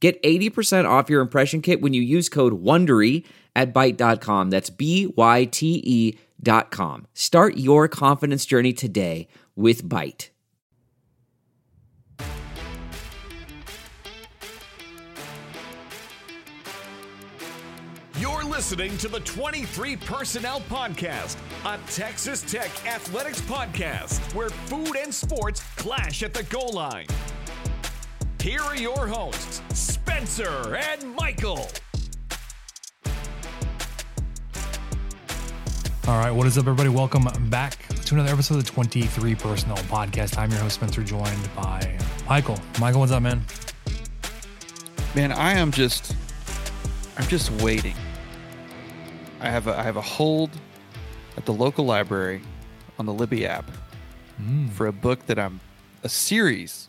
Get 80% off your impression kit when you use code WONDERY at Byte.com. That's B-Y-T-E dot com. Start your confidence journey today with Byte. You're listening to the 23 Personnel Podcast, a Texas Tech athletics podcast where food and sports clash at the goal line. Here are your hosts, Spencer and Michael. All right, what is up, everybody? Welcome back to another episode of the 23 Personnel Podcast. I'm your host, Spencer, joined by Michael. Michael, what's up, man? Man, I am just I'm just waiting. I have a I have a hold at the local library on the Libby app mm. for a book that I'm a series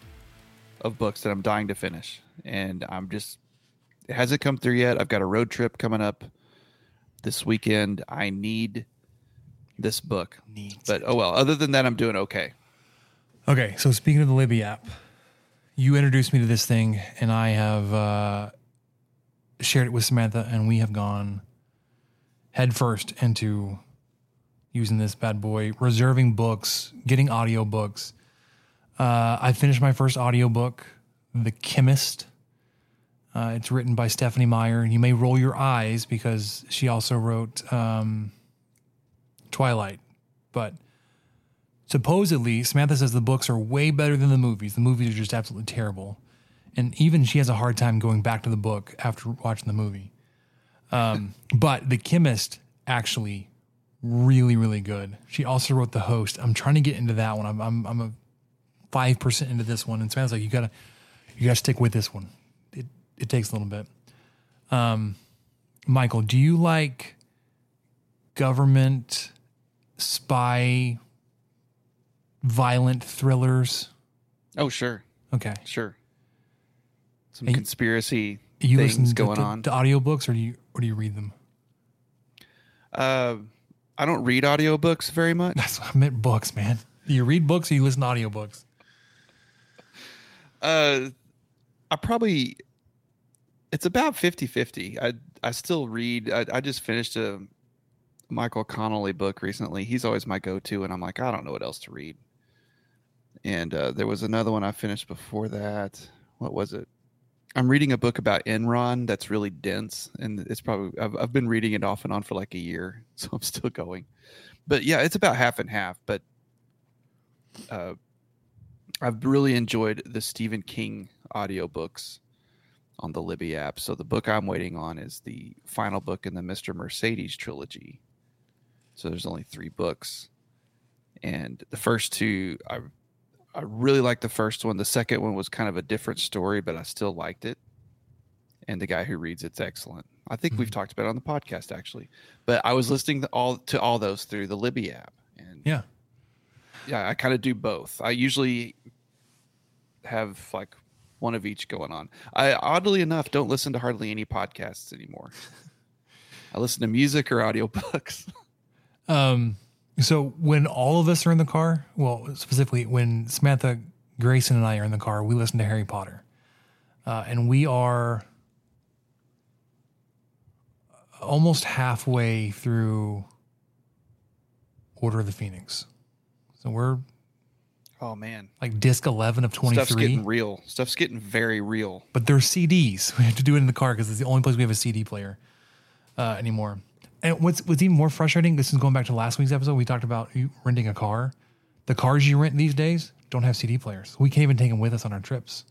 of books that I'm dying to finish. And I'm just it hasn't come through yet. I've got a road trip coming up this weekend. I need this book. Needs But oh well, other than that I'm doing okay. Okay, so speaking of the Libby app, you introduced me to this thing, and I have uh, shared it with Samantha, and we have gone headfirst into using this bad boy, reserving books, getting audio books. Uh, I finished my first audiobook, The Chemist. Uh, it's written by Stephenie Meyer. You may roll your eyes because she also wrote um, Twilight, but supposedly Samantha says the books are way better than the movies. The movies are just absolutely terrible, and even she has a hard time going back to the book after watching the movie. Um, but the chemist actually really really good. She also wrote the host. I'm trying to get into that one. I'm I'm, I'm a five percent into this one, and Samantha's like, you gotta you gotta stick with this one. It it takes a little bit. Um, Michael, do you like government spy violent thrillers? Oh sure. Okay. Sure. Some And- conspiracy You things listen to, going to, on. to audiobooks or do you or do you read them? Uh, I don't read audiobooks very much. That's what I meant books, man. Do you read books or you listen to audiobooks? Uh, I probably it's about 50-50. I I still read. I, I just finished a Michael Connelly book recently. He's always my go-to, and I'm like, I don't know what else to read. And uh, there was another one I finished before that. What was it? I'm reading a book about Enron that's really dense, and it's probably I've, I've been reading it off and on for like a year, so I'm still going. But yeah, it's about half and half. But uh, I've really enjoyed the Stephen King audiobooks on the Libby app. So the book I'm waiting on is the final book in the Mr. Mercedes trilogy. So there's only three books. And the first two I I really liked the first one. The second one was kind of a different story, but I still liked it. And the guy who reads it's excellent. I think we've mm-hmm. talked about it on the podcast actually. But I was listening to all to all those through the Libby app. And Yeah. Yeah, I kind of do both. I usually have like one of each going on. I oddly enough don't listen to hardly any podcasts anymore. I listen to music or audiobooks. Um, so when all of us are in the car, well, specifically when Samantha, Grayson, and I are in the car, we listen to Harry Potter, uh, and we are almost halfway through Order of the Phoenix. So we're Oh man, like disc eleven of twenty three. stuff's getting real. Stuff's getting very real. but they're CDs. We have to do it in the car because it's the only place we have a CD player uh, anymore. And what's what's even more frustrating, this is going back to last week's episode. We talked about you renting a car. The cars you rent these days don't have CD players. We can't even take them with us on our trips.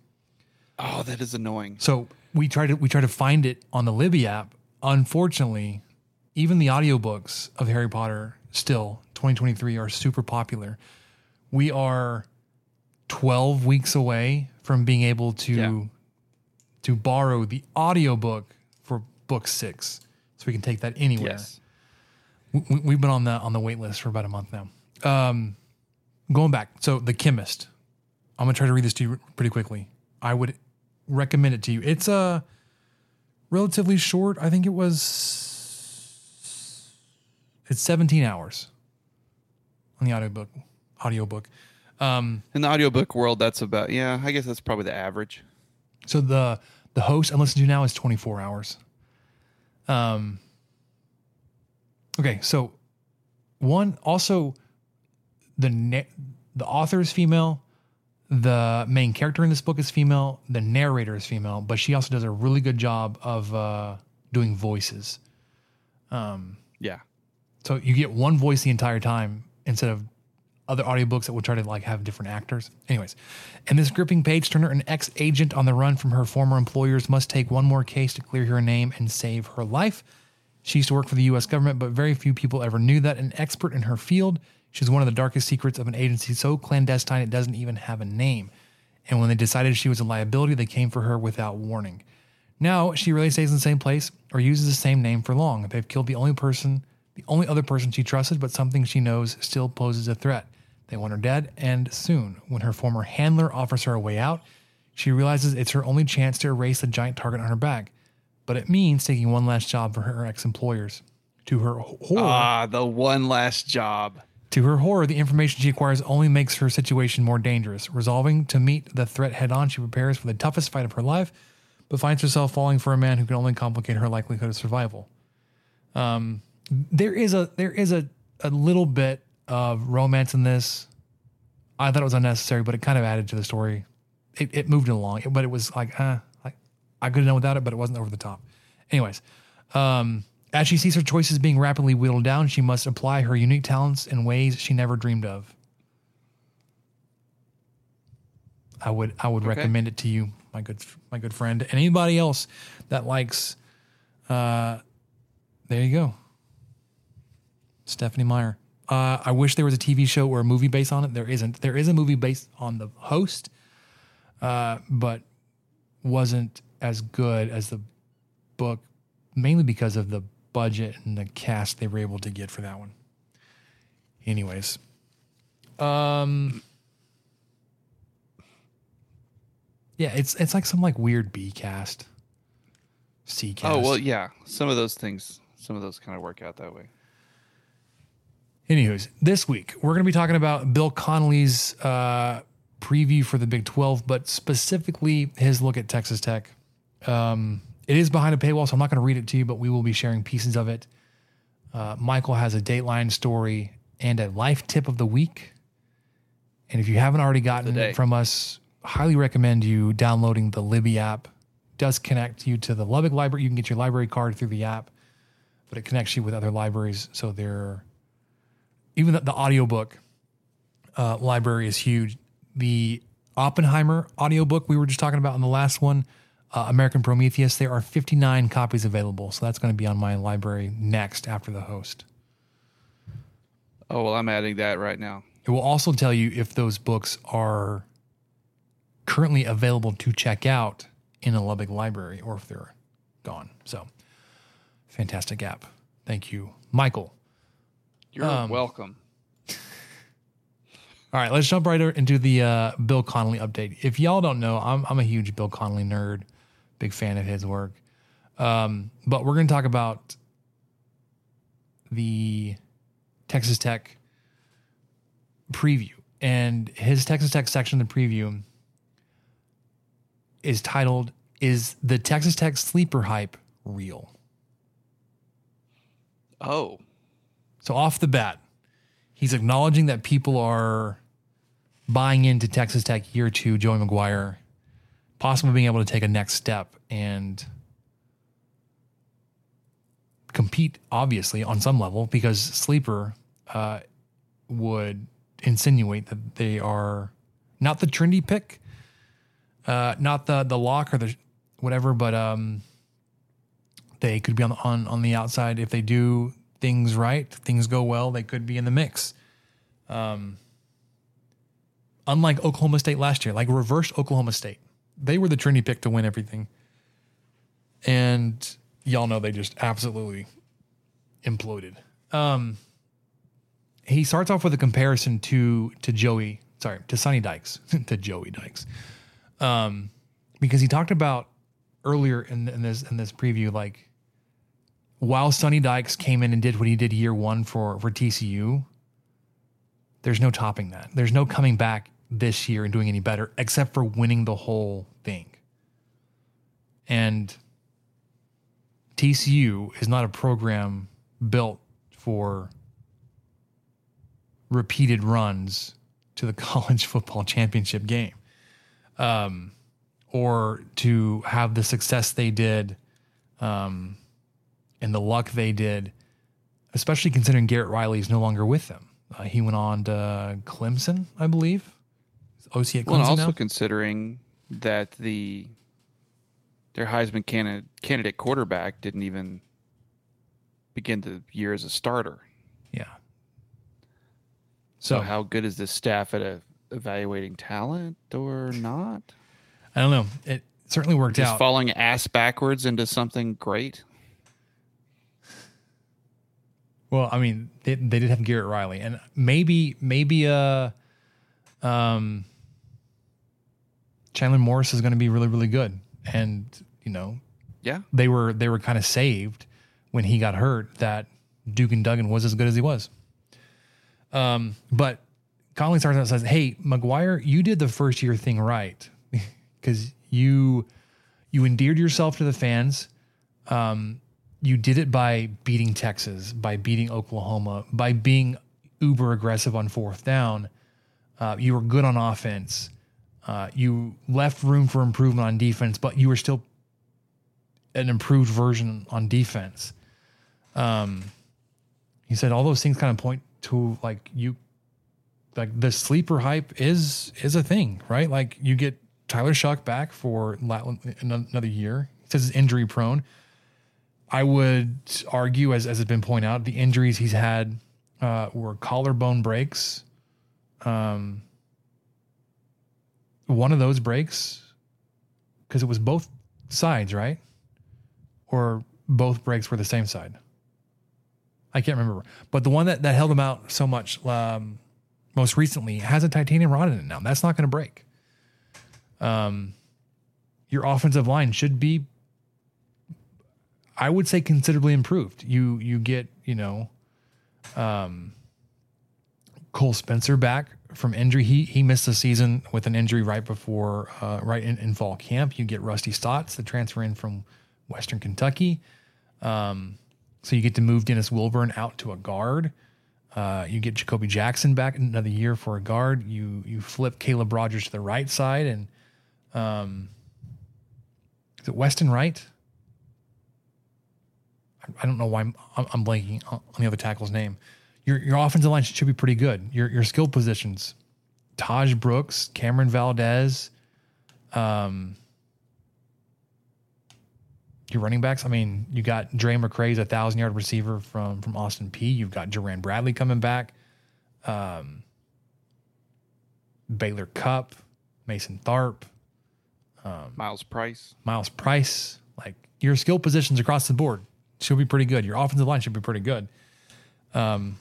Oh, that is annoying. So we try to we try to find it on the Libby app. Unfortunately, even the audiobooks of Harry Potter still 2023 are super popular. We are 12 weeks away from being able to Yeah. to borrow the audiobook for book six so we can take that anywhere. Yes. We, we've been on the on the wait list for about a month now. Um, going back, so the chemist. I'm gonna try to read this to you pretty quickly. I would recommend it to you. It's a relatively short. I think it was. It's 17 hours on the audiobook. Audiobook. Um, In the audiobook world, that's about yeah. I guess that's probably the average. So the the host I'm listening to now is 24 hours. Um. Okay, so one also the na- the author is female, the main character in this book is female, the narrator is female, but she also does a really good job of uh, doing voices. Um, Yeah. So you get one voice the entire time instead of other audiobooks that would try to like have different actors. Anyways, in this gripping page turner, an ex agent on the run from her former employers must take one more case to clear her name and save her life. She used to work for the US government, but very few people ever knew that. An expert in her field, she's one of the darkest secrets of an agency so clandestine it doesn't even have a name. And when they decided she was a liability, they came for her without warning. Now she really stays in the same place or uses the same name for long. They've killed the only person, the only other person she trusted, but something she knows still poses a threat. They want her dead, and soon, when her former handler offers her a way out, she realizes it's her only chance to erase the giant target on her back. But it means taking one last job for her ex employers. To her horror, Ah, the one last job. to her horror, the information she acquires only makes her situation more dangerous. Resolving to meet the threat head on, she prepares for the toughest fight of her life, but finds herself falling for a man who can only complicate her likelihood of survival. Um, there is a there is a, a little bit of romance in this. I thought it was unnecessary, but it kind of added to the story. It, it moved it along, but it was like, uh, like I could have done without it, but it wasn't over the top. Anyways, um, as she sees her choices being rapidly whittled down, she must apply her unique talents in ways she never dreamed of. I would I would recommend it to you, my good my good friend, and anybody else that likes. Uh, there you go, Stephenie Meyer. Uh, I wish there was a TV show or a movie based on it. There isn't. There is a movie based on the host, uh, but wasn't as good as the book, mainly because of the budget and the cast they were able to get for that one. Anyways, um, yeah, it's it's like some like weird B cast, C cast. Oh well, yeah. Some of those things, some of those kind of work out that way. Anywho's, this week we're going to be talking about Bill Connelly's uh, preview for the Big 12, but specifically his look at Texas Tech. Um, it is behind a paywall, so I'm not going to read it to you, but we will be sharing pieces of it. Uh, Michael has a Dateline story and a life tip of the week. And if you haven't already gotten it from us, highly recommend you downloading the Libby app. It does connect you to the Lubbock Library. You can get your library card through the app, but it connects you with other libraries. So they're even the, the audiobook uh, library is huge. The Oppenheimer audiobook we were just talking about in the last one, uh, American Prometheus, there are 59 copies available. So that's going to be on my library next after the host. Oh well, I'm adding that right now. It will also tell you if those books are currently available to check out in a Lubbock library or if they're gone. So, fantastic app. Thank you, Michael. You're Um, welcome. All right, let's jump right into the uh, Bill Connelly update. If y'all don't know, I'm, I'm a huge Bill Connelly nerd, big fan of his work. Um, but we're going to talk about the Texas Tech preview. And his Texas Tech section of the preview is titled, Is the Texas Tech Sleeper Hype Real? Oh, So off the bat, he's acknowledging that people are buying into Texas Tech year two, Joey McGuire, possibly being able to take a next step and compete, obviously, on some level, because Sleeper uh, would insinuate that they are not the trendy pick, uh, not the the lock or the whatever, but um, they could be on on, on the outside if they do things right, things go well, they could be in the mix. Um, unlike Oklahoma State last year, like reversed Oklahoma State, they were the trendy pick to win everything. and y'all know they just absolutely imploded. Um, he starts off with a comparison to to Joey, sorry, to Sonny Dykes, to Joey Dykes, um, because he talked about earlier in, in this in this preview, like while Sonny Dykes came in and did what he did year one for for TCU, there's no topping that. There's no coming back this year and doing any better, except for winning the whole thing. And TCU is not a program built for repeated runs to the college football championship game um, or to have the success they did um, and the luck they did, especially considering Garrett Riley is no longer with them. Uh, he went on to Clemson, I believe. OC at Clemson Well, also now? considering that the their Heisman candidate, candidate quarterback didn't even begin the year as a starter. yeah. So, So how good is this staff at a, evaluating talent or not? I don't know. It certainly worked Just out. falling ass backwards into something great. Well, I mean, they, they did have Garrett Riley, and maybe maybe uh, um, Chandler Morris is going to be really really good, and you know Yeah. they were they were kind of saved when he got hurt that Duke and Duggan was as good as he was. Um, but Connelly starts out and says, "Hey, McGuire, you did the first year thing right because you you endeared yourself to the fans. Um, you did it by beating Texas, by beating Oklahoma, by being uber aggressive on fourth down. Uh, you were good on offense. Uh, you left room for improvement on defense, but you were still an improved version on defense. Um, he said all those things kind of point to like you, like the sleeper hype is is a thing, right? Like you get Tyler Shough back for another year. He says he's injury prone. I would argue, as as has been pointed out, the injuries he's had uh, were collarbone breaks. Um, one of those breaks, because it was both sides, right? Or both breaks were the same side. I can't remember, but the one that, that held him out so much um, most recently has a titanium rod in it now. That's not going to break. Um, your offensive line should be I would say considerably improved. You you get you know, um, Cole Spencer back from injury. He he missed the season with an injury right before uh, right in, in fall camp. You get Rusty Staats, the transfer in from Western Kentucky. Um, so you get to move Dennis Wilburn out to a guard. Uh, you get Jacoby Jackson back another year for a guard. You you flip Caleb Rogers to the right side and um, is it Weston Wright? I don't know why I'm, I'm blanking on the other tackle's name. Your your offensive line should be pretty good. Your your skill positions, Taj Brooks, Cameron Valdez, um, your running backs. I mean, you got Drae McCray's a thousand yard receiver from from Austin Peay. You've got Duran Bradley coming back, um, Baylor Cupp, Mason Tharp, Miles Price. Miles Price. Like your skill positions across the board should be pretty good. Your offensive line should be pretty good. Um,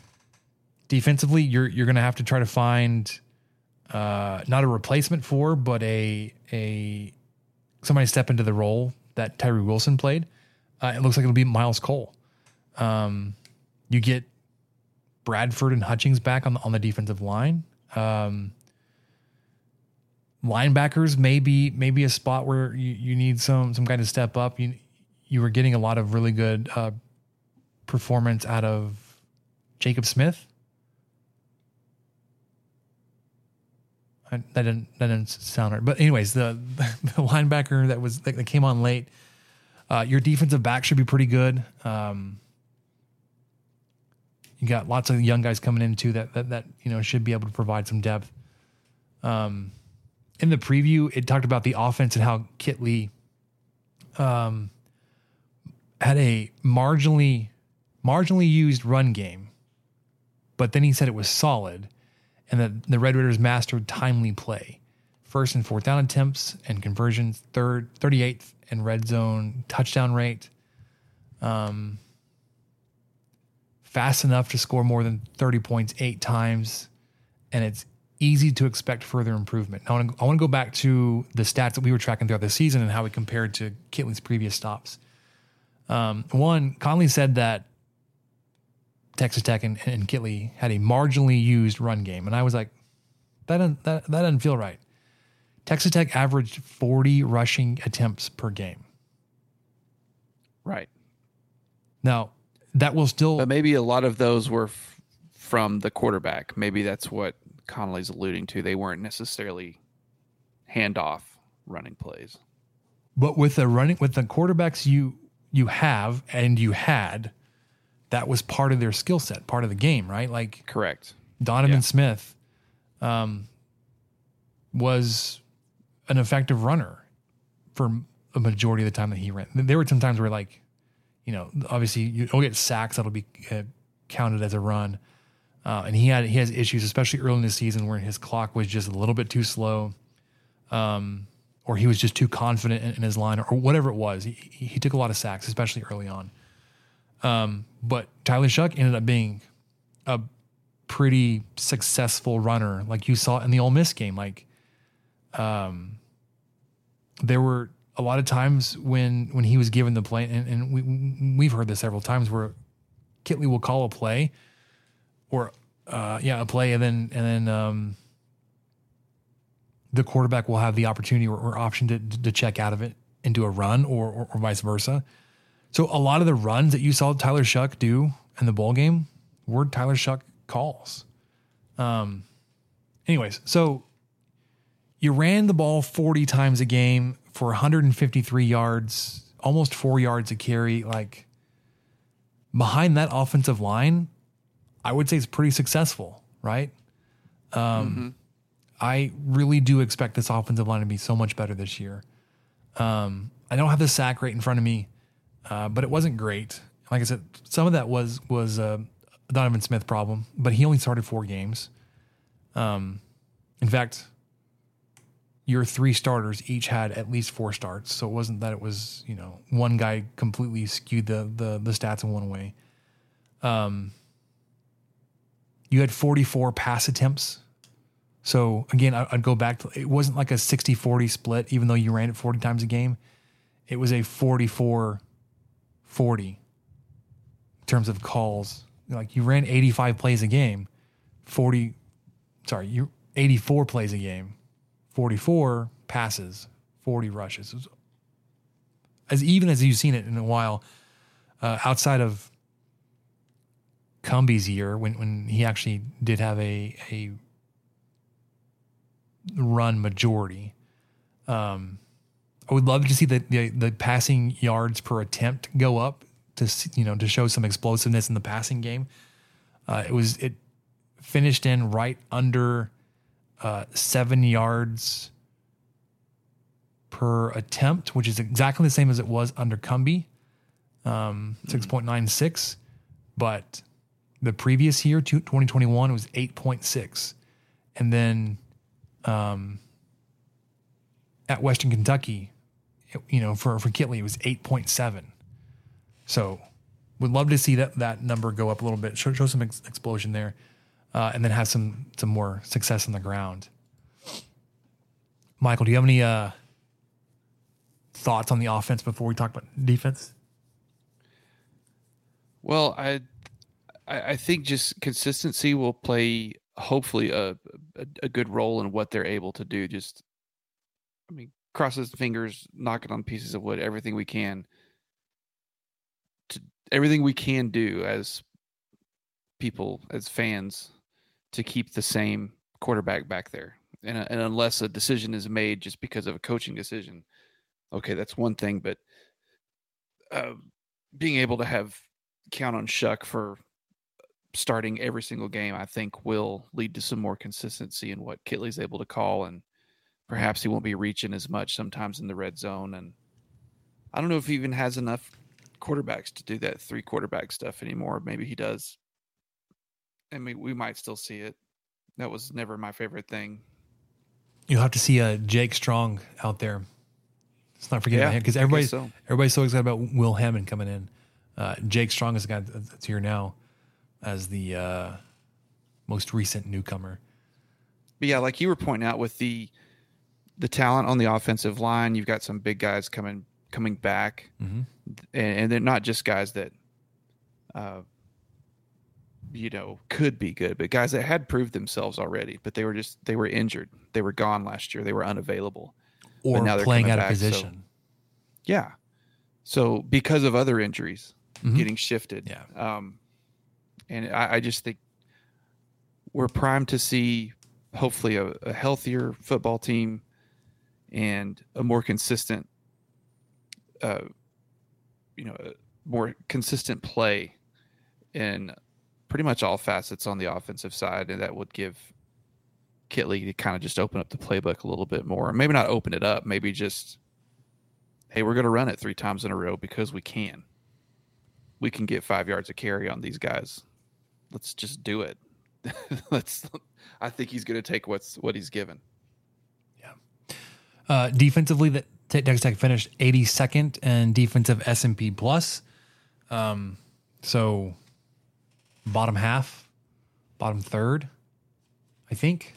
defensively, you're you're going to have to try to find uh, not a replacement for, but a a somebody step into the role that Tyree Wilson played. Uh, it looks like it'll be Miles Cole. Um, you get Bradford and Hutchings back on the, on the defensive line. Um, linebackers maybe maybe a spot where you, you need some some guy to step up. You you were getting a lot of really good uh, performance out of Jacob Smith. I, that didn't that didn't sound right. But anyways, the the linebacker that was that, came on late. Uh, your defensive back should be pretty good. Um, you got lots of young guys coming in too that that that you know should be able to provide some depth. Um, in the preview, it talked about the offense and how Kittley um, had a marginally marginally used run game, but then he said it was solid, and that the Red Raiders mastered timely play. first and fourth down attempts and conversions, third, 38th and red zone touchdown rate. Um, fast enough to score more than 30 points eight times, and it's easy to expect further improvement. Now, I want to, go back to the stats that we were tracking throughout the season and how we compared to Kittley's previous stops. Um, one, Connelly said that Texas Tech and, and Kittley had a marginally used run game, and I was like, that doesn't, that, that doesn't feel right. Texas Tech averaged 40 rushing attempts per game. Right. Now, that will still. But maybe a lot of those were f- from the quarterback. Maybe that's what Connelly's alluding to. They weren't necessarily handoff running plays. But with the running with the quarterbacks you you have and you had, that was part of their skill set, part of the game, right? Like Correct. Donovan Yeah. Smith um, was an effective runner for a majority of the time that he ran. There were some times where, like, you know, obviously you'll get sacks that'll be uh, counted as a run, uh, and he had he has issues, especially early in the season, where his clock was just a little bit too slow, um, or he was just too confident in, in his line, or whatever it was. He, he took a lot of sacks, especially early on. Um, but Tyler Shough ended up being a pretty successful runner, like you saw in the Ole Miss game. Like, um, there were a lot of times when when he was given the play, and, and we we've heard this several times where Kittley will call a play, or uh, yeah, a play, and then and then um, the quarterback will have the opportunity or, or option to to check out of it into a run, or, or or vice versa. So a lot of the runs that you saw Tyler Shough do in the bowl game were Tyler Shough calls. Um, anyways, so you ran the ball 40 times a game for 153 yards, almost four yards a carry. Like behind that offensive line, I would say it's pretty successful, right? Um, I really do expect this offensive line to be so much better this year. Um, I don't have the sack rate in front of me, uh, but it wasn't great. Like I said, some of that was was a Donovan Smith problem, but he only started four games. Um, in fact, your three starters each had at least four starts, so it wasn't that it was you know one guy completely skewed the the, the stats in one way. Um, you had 44 pass attempts. So again, I'd go back to it wasn't like a 60 40 split, even though you ran it 40 times a game. It was a 44 40 in terms of calls. Like you ran 85 plays a game, 40, sorry, you 84 plays a game, 44 passes, 40 rushes. As even as you've seen it in a while, uh, outside of Cumbie's year when when he actually did have a a run majority. Um, I would love to see the, the the passing yards per attempt go up to you know to show some explosiveness in the passing game. Uh, it was it finished in right under uh, seven yards per attempt, which is exactly the same as it was under Cumbie, um, six point nine six. But the previous year, two- 2021, was eight point six, and then um, at Western Kentucky, you know, for for Kittley, it was eight point seven. So, would love to see that that number go up a little bit, show, show some ex- explosion there, uh, and then have some some more success on the ground. Michael, do you have any uh, thoughts on the offense before we talk about defense? Well, I I think just consistency will play hopefully a, a a good role in what they're able to do. Just, I mean, cross his fingers, knocking on pieces of wood, everything we can. To everything we can do as people, as fans, to keep the same quarterback back there, and, and unless a decision is made just because of a coaching decision, okay, that's one thing. But uh, being able to have count on Shough for starting every single game, I think will lead to some more consistency in what Kittley's able to call, and perhaps he won't be reaching as much sometimes in the red zone. And I don't know if he even has enough quarterbacks to do that three quarterback stuff anymore. Maybe he does. I mean, we might still see it. That was never my favorite thing. you'll have to see uh, Jake Strong out there. Let's not forget Yeah, about him because everybody's so. everybody's so excited about Will Hammond coming in. Uh, Jake Strong is the guy that's here now as the uh, most recent newcomer. But yeah, like you were pointing out with the the talent on the offensive line, you've got some big guys coming coming back, Mhm. and, and they're not just guys that, uh, you know, could be good, but guys that had proved themselves already, but they were just they were injured, they were gone last year, they were unavailable. Or now they're playing out of back, so- position. Yeah, so because of other injuries Mhm. getting shifted, Yeah. um, and I, I just think we're primed to see hopefully a, a healthier football team and a more consistent uh you know a more consistent play in pretty much all facets on the offensive side. And that would give Kittley to kind of just open up the playbook a little bit more. Maybe not open it up maybe just hey we're going to run it three times in a row because we can. We can get five yards of carry on these guys let's just do it let's i think he's going to take what's what he's given Uh, defensively, that Texas Tech finished 82nd and defensive S and P plus. Um, so bottom half, bottom third, I think,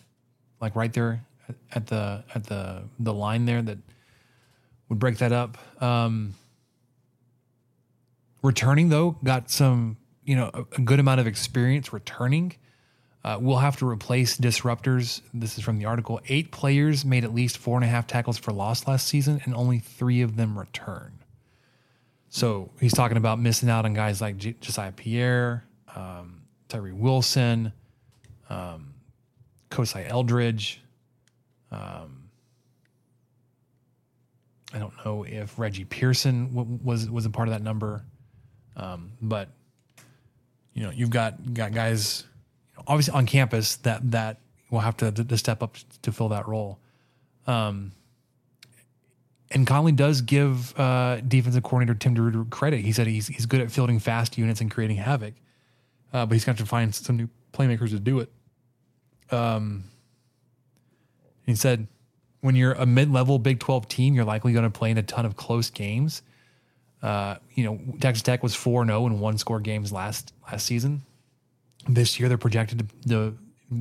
like right there at the at the the line there that would break that up. Um, returning though, got some you know a, a good amount of experience returning. Uh, we'll have to replace disruptors. This is from the article. Eight players made at least four and a half tackles for loss last season, and only three of them return. So he's talking about missing out on guys like J- Josiah Pierre, um, Tyree Wilson, um, Kosai Eldridge. Um, I don't know if Reggie Pearson w- was was a part of that number, um, but you know you've got got guys obviously on campus that that will have to, to step up to fill that role. Um, and Connelly does give uh, defensive coordinator Tim DeRuyter credit. He said he's he's good at fielding fast units and creating havoc, uh, but he's got to find some new playmakers to do it. Um, he said, when you're a mid-level Big 12 team, you're likely going to play in a ton of close games. Uh, you know, Texas Tech was 4 0 in one score games last last season. This year, they're projected to, the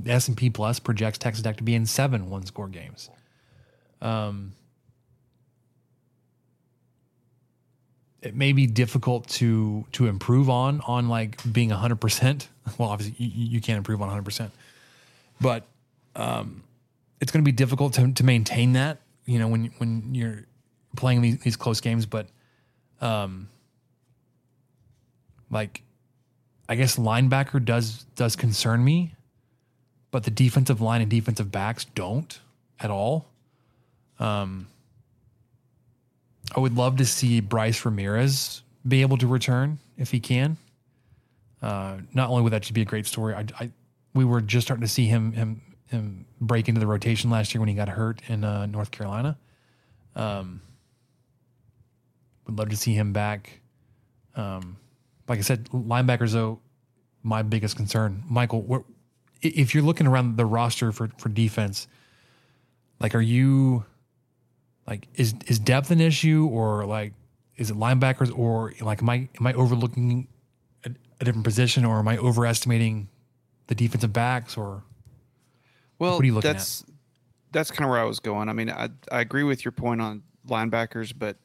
S and P Plus projects Texas Tech to be in seven one score games. Um, it may be difficult to to improve on on like being hundred percent. Well, obviously you, you can't improve on hundred percent, but um, it's going to be difficult to to maintain that. You know, when when you're playing these, these close games, but um, like I guess linebacker does does concern me, but the defensive line and defensive backs don't at all. Um, I would love to see Bryce Ramirez be able to return if he can. Uh, not only would that just be a great story, I, I we were just starting to see him him him break into the rotation last year when he got hurt in uh, North Carolina. Um, would love to see him back. Um, like I said, linebackers though, my biggest concern. Michael, what, if you're looking around the roster for for defense, like, are you like is is depth an issue or like is it linebackers or like am I am I overlooking a, a different position or am I overestimating the defensive backs or Well, What are you looking at? that's that's kind of where I was going. I mean, I I agree with your point on linebackers, but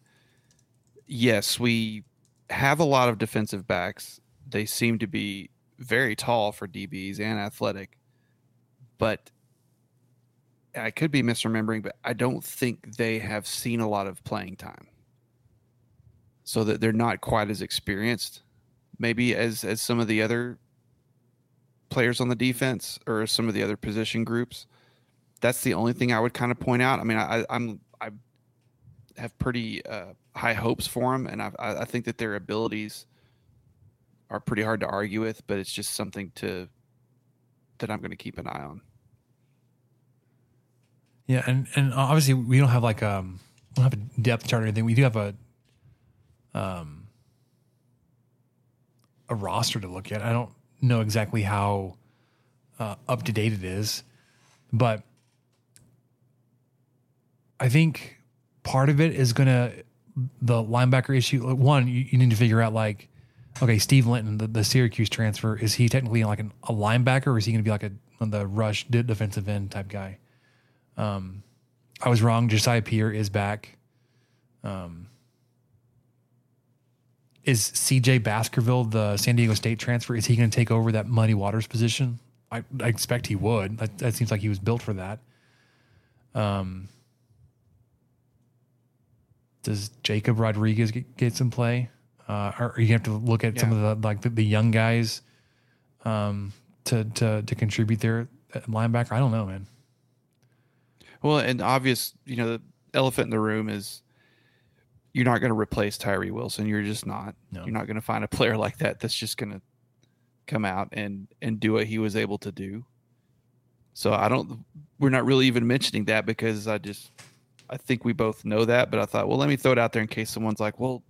yes, we have a lot of defensive backs. They seem to be very tall for DBs and athletic, but I could be misremembering, but I don't think they have seen a lot of playing time, so that they're not quite as experienced, maybe as as some of the other players on the defense or some of the other position groups. That's the only thing I would kind of point out. I mean, I, I'm have pretty uh, high hopes for them, and I, I think that their abilities are pretty hard to argue with. But it's just something to that I'm going to keep an eye on. yeah and and obviously we don't have like um we don't have a depth chart or anything. We do have a um a roster to look at. I don't know exactly how uh, up to date it is, but I think part of it is gonna the linebacker issue. One, you, you need to figure out like, okay, Steve Linton, the, the Syracuse transfer, is he technically like an, a linebacker, or is he going to be like a the rush defensive end type guy? Um, I was wrong. Josiah Pierre is back. Um, is CJ Baskerville the San Diego State transfer? Is he going to take over that Muddy Waters position? I, I expect he would. That, that seems like he was built for that. Um, does Jacob Rodriguez get, get some play? Uh, or are you have to look at some of the like the, the young guys um, to to to contribute there at linebacker? I don't know, man. Well, and obvious, you know, the elephant in the room is you're not going to replace Tyree Wilson. You're just not. No. You're not going to find a player like that that's just going to come out and and do what he was able to do. So I don't. We're not really even mentioning that because I just I think we both know that, but I thought, well, let me throw it out there in case someone's like, well,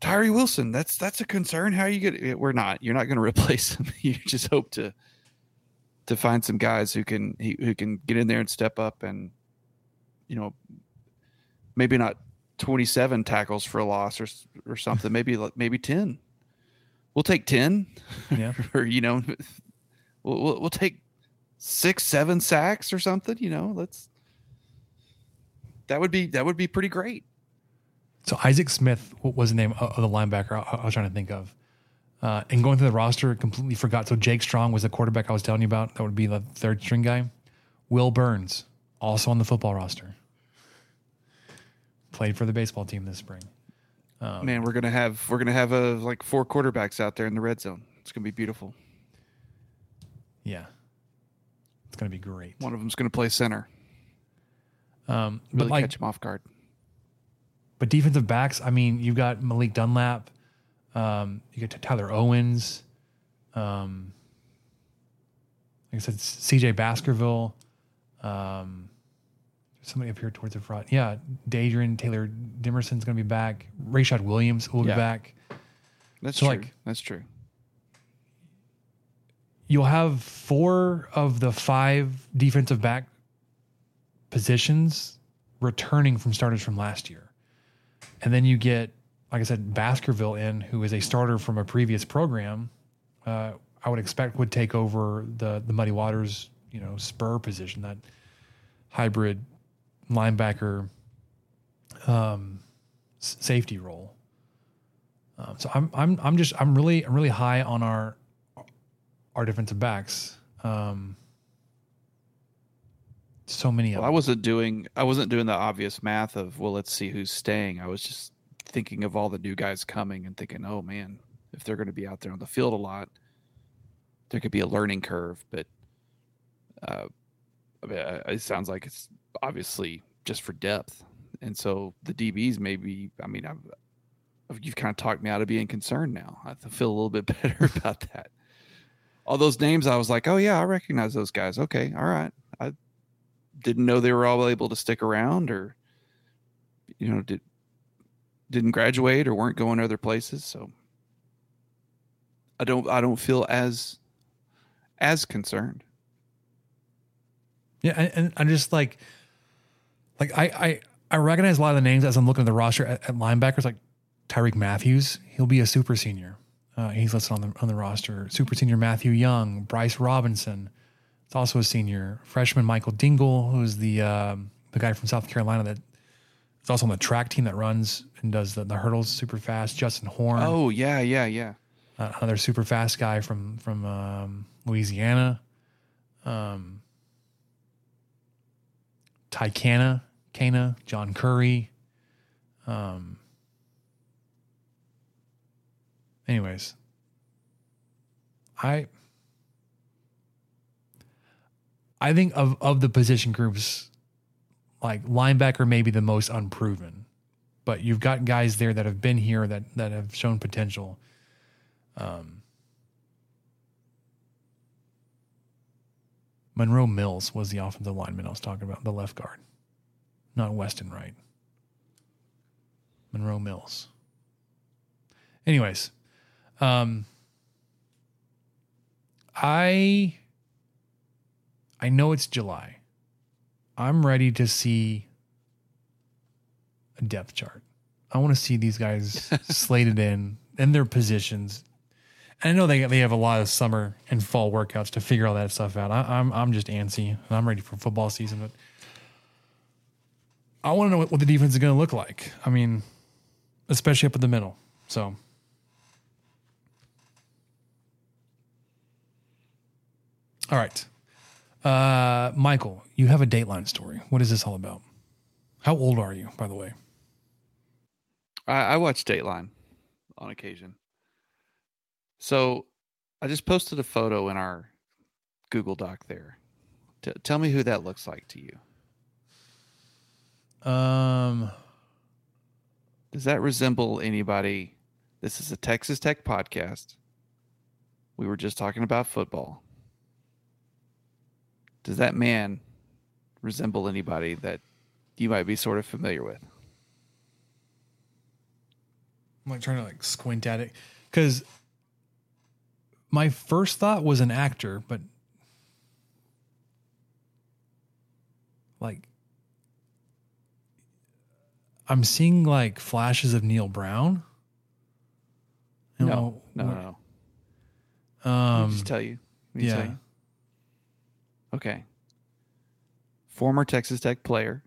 Tyree Wilson, that's that's a concern. How you get? Eh, we're not. You're not going to replace him. you just hope to to find some guys who can who can get in there and step up and you know maybe not 27 tackles for a loss or or something. maybe like maybe 10. We'll take 10. Yeah. or you know, we'll, we'll we'll take six, seven sacks or something. You know, let's that would be that would be pretty great. So Isaac Smith, what was the name of the linebacker I, I was trying to think of? Uh, and going through the roster, completely forgot. So Jake Strong was the quarterback I was telling you about. That would be the third string guy. Will Burns, also on the football roster, played for the baseball team this spring. Um, Man, we're gonna have we're gonna have a like four quarterbacks out there in the red zone. It's gonna be beautiful. Yeah, it's gonna be great. One of them's gonna play center. Um, Really but like, catch him off guard. but defensive backs, I mean, you've got Malik Dunlap, um, you got Tyler Owens, um, like I said, CJ Baskerville, um, somebody up here towards the front. Yeah, Dadrian Taylor Demerson's going to be back. Rayshad Williams will Yeah. be back. That's So, true. like- That's true. You'll have four of the five defensive back positions returning from starters from last year. And then you get, like I said, Baskerville in, who is a starter from a previous program. Uh, I would expect would take over the the Muddy Waters, you know, spur position, that hybrid linebacker um, safety role. Um, so I'm I'm I'm just I'm really I'm really high on our our defensive backs. Um, so many of Well, I wasn't doing I wasn't doing the obvious math of well, let's see who's staying. I was just thinking of all the new guys coming and thinking, oh man, if they're going to be out there on the field a lot, there could be a learning curve. But uh, I mean, it sounds like it's obviously just for depth, and so the DBs maybe. I mean, I've, I've- you've kind of talked me out of being concerned now. I feel a little bit better about that. All those names, I was like, oh yeah, I recognize those guys. Okay, all right. I didn't know they were all able to stick around, or you know, did didn't graduate or weren't going to other places. So I don't I don't feel as as concerned. Yeah, and, and I'm just like, like I, I I recognize a lot of the names as I'm looking at the roster at, at linebackers, like Tyreek Matthews. He'll be a super senior. Uh, he's listed on the on the roster. Super senior Matthew Young, Bryce Robinson. It's also a senior freshman Michael Dingle, who's the um, the guy from South Carolina that is also on the track team that runs and does the, the hurdles super fast. Justin Horn, Oh yeah, yeah, yeah. uh, another super fast guy from from um, Louisiana. Um, Ty Cana, Cana, John Curry. Um, anyways, I I think of of the position groups, like linebacker may be the most unproven, but you've got guys there that have been here that that have shown potential. Um, Monroe Mills was the offensive lineman I was talking about, the left guard, not Weston Wright. Monroe Mills. Anyways, um, I I know it's July. I'm ready to see a depth chart. I want to see these guys slated in in their positions. And I know they they have a lot of summer and fall workouts to figure all that stuff out. I, I'm I'm just antsy and I'm ready for football season, but I want to know what, what the defense is going to look like. I mean, especially up in the middle. So. All right. Uh, Michael, you have a Dateline story. What is this all about? How old are you, by the way? I, I watch Dateline on occasion. So I just posted a photo in our Google Doc there. T- tell me who that looks like to you. Um, Does that resemble anybody? This is a Texas Tech podcast. We were just talking about football. Does that man resemble anybody that you might be sort of familiar with? I'm like trying to like squint at it because my first thought was an actor, but like I'm seeing like flashes of Neal Brown. No, no, no. no. what- Let me Um, just tell you. Me tell yeah. you. Okay. Former Texas Tech player,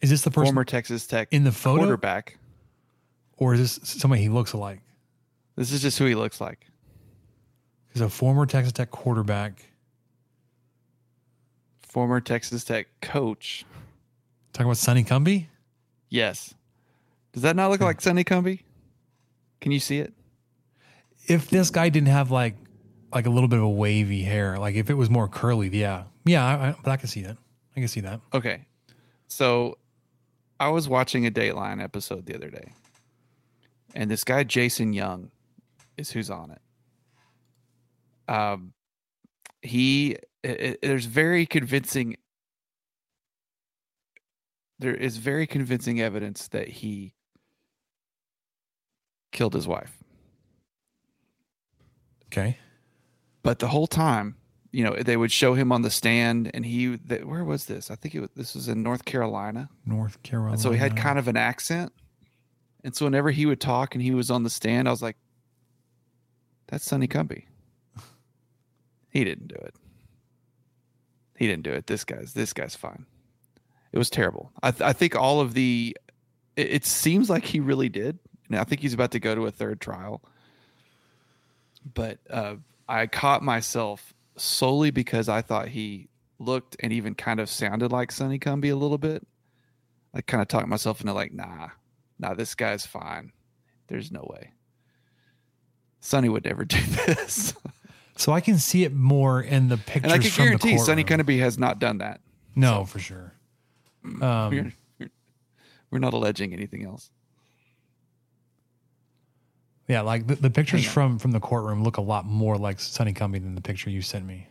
is this the person former Texas Tech in the photo? quarterback. or is this somebody he looks alike? This is just who he looks like. He's a former Texas Tech quarterback. Former Texas Tech coach. Talking about Sonny Cumbie? Yes. Does that not look like Sonny Cumbie? Can you see it? if this guy didn't have like like a little bit of a wavy hair, like if it was more curly, yeah, yeah, I, I, but I can see that. I can see that. Okay. So I was watching a Dateline episode the other day, and this guy, Jason Young, is who's on it. Um, he, i i- there's very convincing, there is very convincing evidence that he killed his wife. Okay, but the whole time you know they would show him on the stand and he th- where was this? I think it was, this was in north carolina. North Carolina. and so he had kind of an accent. And so whenever he would talk and he was on the stand i was like that's sonny cumbie. He didn't do it. He didn't do it. This guy's this guy's fine. It was terrible. I, th- I think all of the it, it seems like he really did. And i think he's about to go to a third trial. But uh, I caught myself solely because I thought he looked and even kind of sounded like Sonny Cumbie a little bit. I kind of talked myself into like, nah, nah, this guy's fine. There's no way. Sonny would never do this. So I can see it more in the pictures. and I can guarantee Sonny. Cumbie has not done that. No, for sure. Um, We're, we're not alleging anything else. Yeah, like the, the pictures from from the courtroom look a lot more like Sonny Cumbie than the picture you sent me.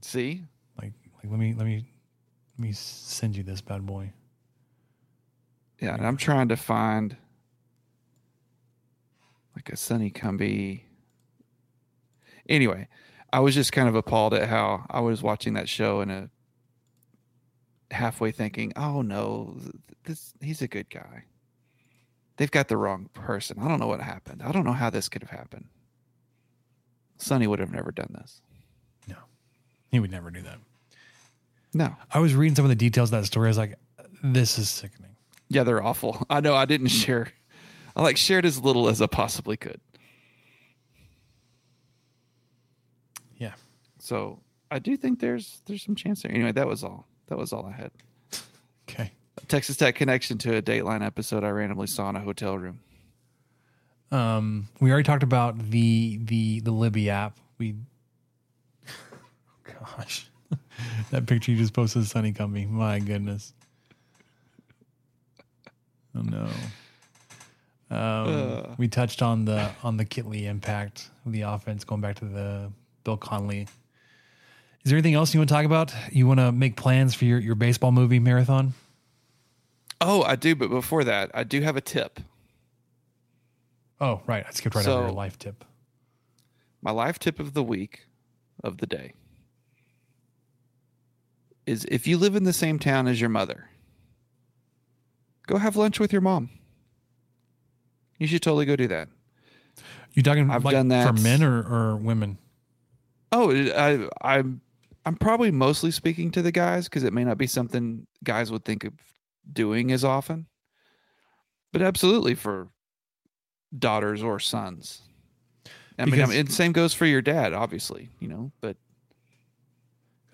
See? Like, like let me let me let me send you this bad boy. Yeah, and I'm trying to find like a Sonny Cumbie. Anyway, I was just kind of appalled at how I was watching that show and a halfway thinking, "Oh no, this he's a good guy." They've got the wrong person. I don't know what happened. I don't know how this could have happened. Sonny would have never done this. No, he would never do that. No. I was reading some of the details of that story. I was like, this is sickening. Yeah, they're awful. I know I didn't share. I like shared as little as I possibly could. Yeah. So I do think there's there's some chance there. Anyway, that was all. That was all I had. Okay. A Texas Tech connection to a Dateline episode I randomly saw in a hotel room. Um, we already talked about the the the Libby app. We, gosh, that picture you just posted, of Sonny Cumbie. My goodness. Oh no. Um, we touched on the on the Kittley impact of the offense, going back to the Bill Connelly. Is there anything else you want to talk about? You want to make plans for your, your baseball movie marathon? Oh, I do, but before that, I do have a tip. Oh, right. I skipped right over your So- life tip. My life tip of the week, of the day. is if you live in the same town as your mother, go have lunch with your mom. You should totally go do that. You talking I've like done that. for men or, or women? Oh, I, I'm I'm probably mostly speaking to the guys because it may not be something guys would think of doing as often, but absolutely for daughters or sons. I mean, I mean, and same goes for your dad, obviously, you know. But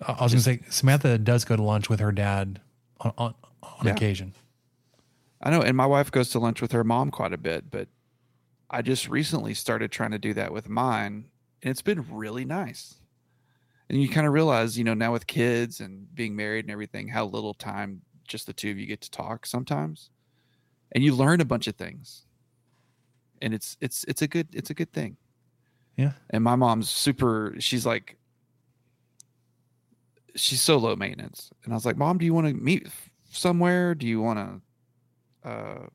I was going to say Samantha does go to lunch with her dad on on, on Yeah. occasion. I know, and my wife goes to lunch with her mom quite a bit, but I just recently started trying to do that with mine, and it's been really nice. And you kind of realize, you know, now with kids and being married and everything, how little time just the two of you get to talk sometimes, and you learn a bunch of things. And it's it's it's a good it's a good thing. Yeah. And my mom's super. She's like, she's so low maintenance, and I was like, Mom, do you want to meet somewhere? Do you want to uh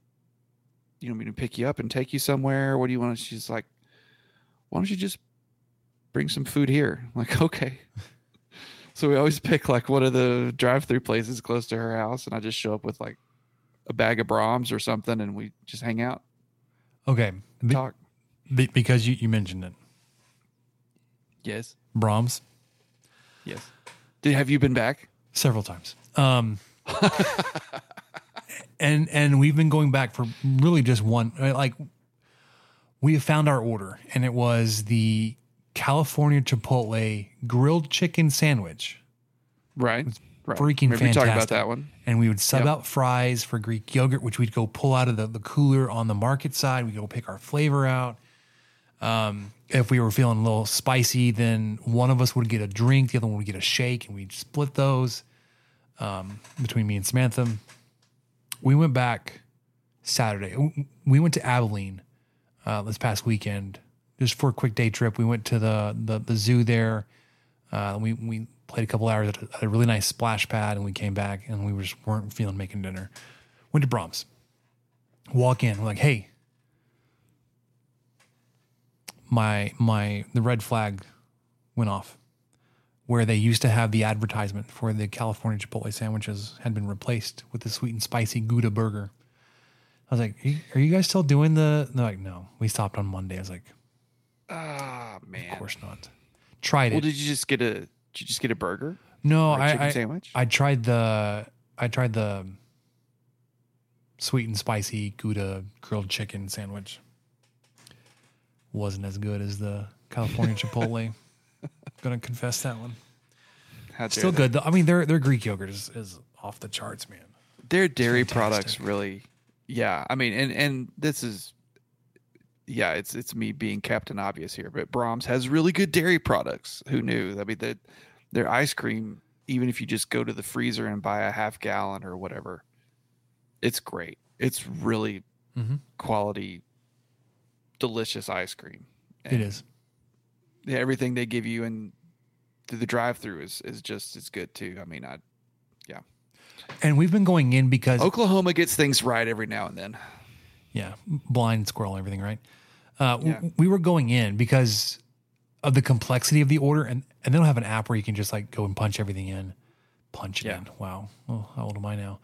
you know, me to pick you up and take you somewhere what do you want she's like why don't you just bring some food here I'm like okay so we always pick like one of the drive-through places close to her house and i just show up with like a bag of Braum's or something and we just hang out. Okay, Be- talk. be- because you, you mentioned it, yes. Braum's? Yes. Did have you been back? Several times. Um, and and we've been going back for really just one. Like we have found our order, and it was the California Chipotle grilled chicken sandwich. right right freaking Remember you talking about fantastic. that one and we would sub Yep. out fries for Greek yogurt, which we'd go pull out of the, the cooler on the market side. We'd go pick our flavor out. Um, if we were feeling a little spicy, then one of us would get a drink, the other one would get a shake, and we'd split those um, between me and Samantha. We went back Saturday. We went to Abilene uh, this past weekend just for a quick day trip. We went to the the, the zoo there. Uh, we we played a couple hours at a, at a really nice splash pad, and we came back and we just weren't feeling making dinner. Went to Braum's. Walk in, we're like, hey, my my the red flag went off. Where they used to have the advertisement for the California Chipotle sandwiches had been replaced with the sweet and spicy Gouda burger. I was like, are you, are you guys still doing the? They're like, no, we stopped on Monday. I was like, ah man of course not. Tried it. well did you just get a did you just get a burger no, or a I, chicken I sandwich I tried the I tried the sweet and spicy Gouda grilled chicken sandwich. Wasn't as good as the California Chipotle. Gonna confess that one. How Still good though. I mean, their their Greek yogurt is, is off the charts, man. their dairy products really yeah i mean and and this is yeah it's it's me being captain obvious here but Braum's has really good dairy products who knew i mean that their ice cream even if you just go to the freezer and buy a half gallon or whatever it's great it's really Mhm. quality delicious ice cream It And, is. yeah, everything they give you and through the drive through is is just as good too i mean i yeah. And we've been going in because oklahoma gets things right every now and then yeah, blind squirrel and everything, right? Uh, w- Yeah. we were going in because of the complexity of the order, and and they don't have an app where you can just like go and punch everything in, punch it Yeah. in. Wow, oh, how old am I now?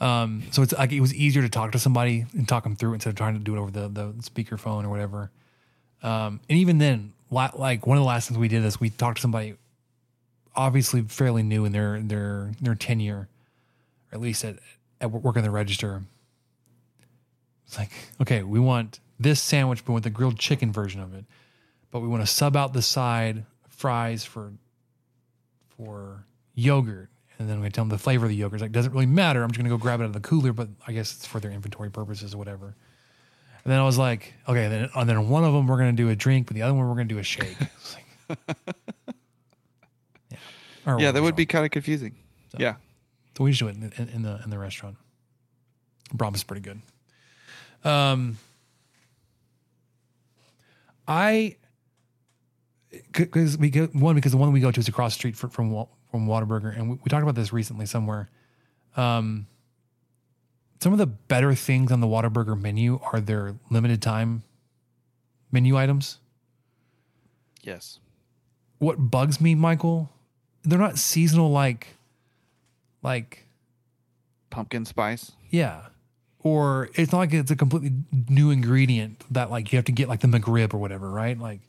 Um, so it's like it was easier to talk to somebody and talk them through instead of trying to do it over the the speakerphone or whatever. Um, and even then, like one of the last times we did this, we talked to somebody obviously fairly new in their their their tenure, or at least at, at working the register. It's like, okay, we want this sandwich, but with the grilled chicken version of it. But we want to sub out the side fries for for yogurt. And then we tell them the flavor of the yogurt. It's like, doesn't really matter. I'm just gonna go grab it out of the cooler, but I guess it's for their inventory purposes or whatever. And then I was like, okay, then and then one of them we're gonna do a drink, but the other one we're gonna do a shake. Like, yeah, Or yeah that would be kind of confusing yeah So we just do it in, in, in the in the restaurant. Braum's is pretty good. Um, I because we go one because the one we go to is across the street from from, from Whataburger, and we, we talked about this recently somewhere. Um, some of the better things on the Whataburger menu are their limited time menu items. yes What bugs me, Michael, they're not seasonal like Like, Pumpkin spice. yeah. Or it's not like it's a completely new ingredient that like you have to get like the McRib or whatever, right? Like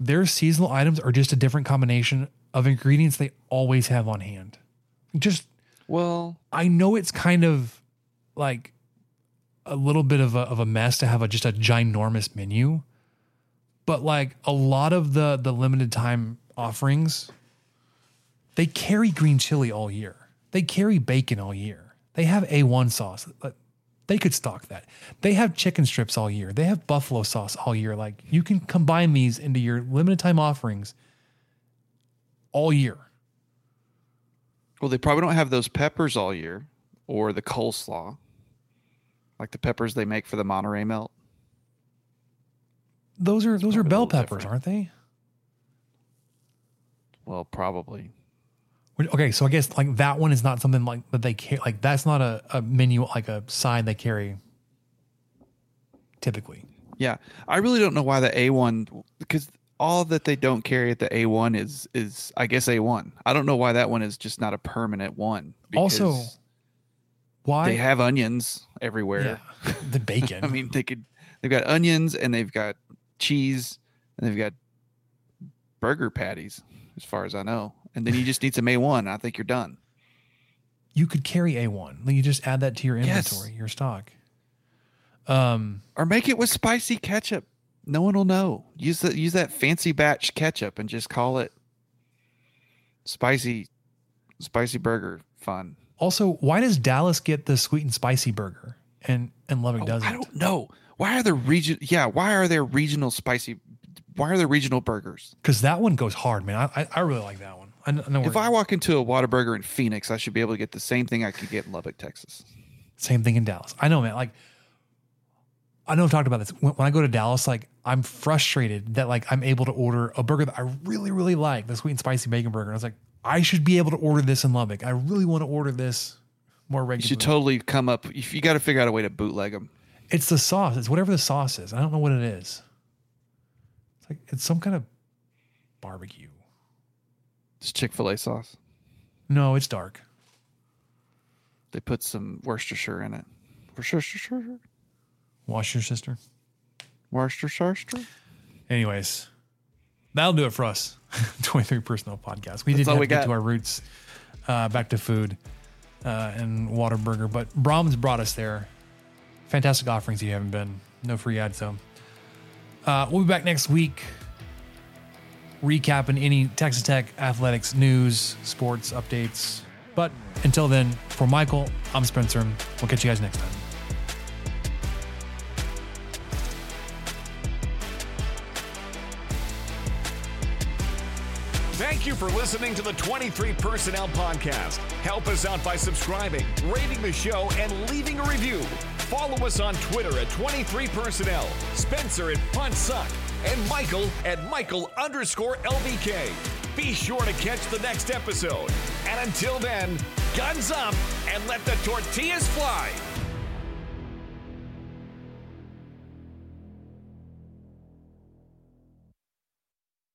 their seasonal items are just a different combination of ingredients they always have on hand. Just Well, I know it's kind of like a little bit of a, of a mess to have a, just a ginormous menu, but like a lot of the the limited time offerings, they carry green chili all year. They carry bacon all year. They have A1 sauce. They could stock that. They have chicken strips all year. They have buffalo sauce all year. Like you can combine these into your limited time offerings all year. well, they probably don't have those peppers all year, or the coleslaw, like the peppers they make for the Monterey melt. Those are those are bell peppers, different. aren't they? Well, probably. Okay, so I guess like that one is not something like that they carry. Like that's not a, a menu like a side they carry typically. Yeah, I really don't know why the A1 because all that they don't carry at the A1 is is I guess A1. I don't know why that one is just not a permanent one. Also, Why? they have onions everywhere. yeah, the bacon. I mean, they could they've got onions and they've got cheese and they've got burger patties as far as I know. And then you just need some A1. I think you're done. you could carry a one. You just add that to your Yes. inventory, your stock. Um, Or make it with spicy ketchup. No one will know. Use that use that fancy batch ketchup and just call it spicy spicy burger fun. also, why does Dallas get the sweet and spicy burger and and Lubbock Oh, doesn't? I don't know. Why are there region yeah, why are there regional spicy why are there regional burgers? Because that one goes hard, man. I I, I really like that one. I, kn- I know If I walk into a Whataburger in Phoenix, I should be able to get the same thing I could get in Lubbock, Texas. Same thing in Dallas. I know, man. Like, I know I've talked about this. When, when I go to Dallas, like, I'm frustrated that like I'm able to order a burger that I really, really like, the sweet and spicy bacon burger. And I was like, I should be able to order this in Lubbock. I really want to order this more regularly. You should totally come up if you got to figure out a way to bootleg them. it's the sauce. It's whatever the sauce is. I don't know what it is. It's like it's some kind of barbecue. It's Chick-fil-A sauce. No, it's dark. They put some Worcestershire in it. Worcestershire? Wash your sister. Worcestershire? Anyways, that'll do it for us. 23 Personnel Podcast. We didn't have we to get got. to our roots, uh, back to food uh, and Whataburger, but Braum's brought us there. Fantastic offerings if you haven't been. No free ads, though. Uh, we'll be back next week recapping any Texas Tech athletics news, sports updates. But until then, for Michael, I'm Spencer. We'll catch you guys next time. Thank you for listening to the 23 Personnel Podcast. Help us out by subscribing, rating the show, and leaving a review. Follow us on Twitter at 23 Personnel, Spencer at Punt Suck, and Michael at Michael underscore LBK. Be sure to catch the next episode. And until then, guns up and let the tortillas fly.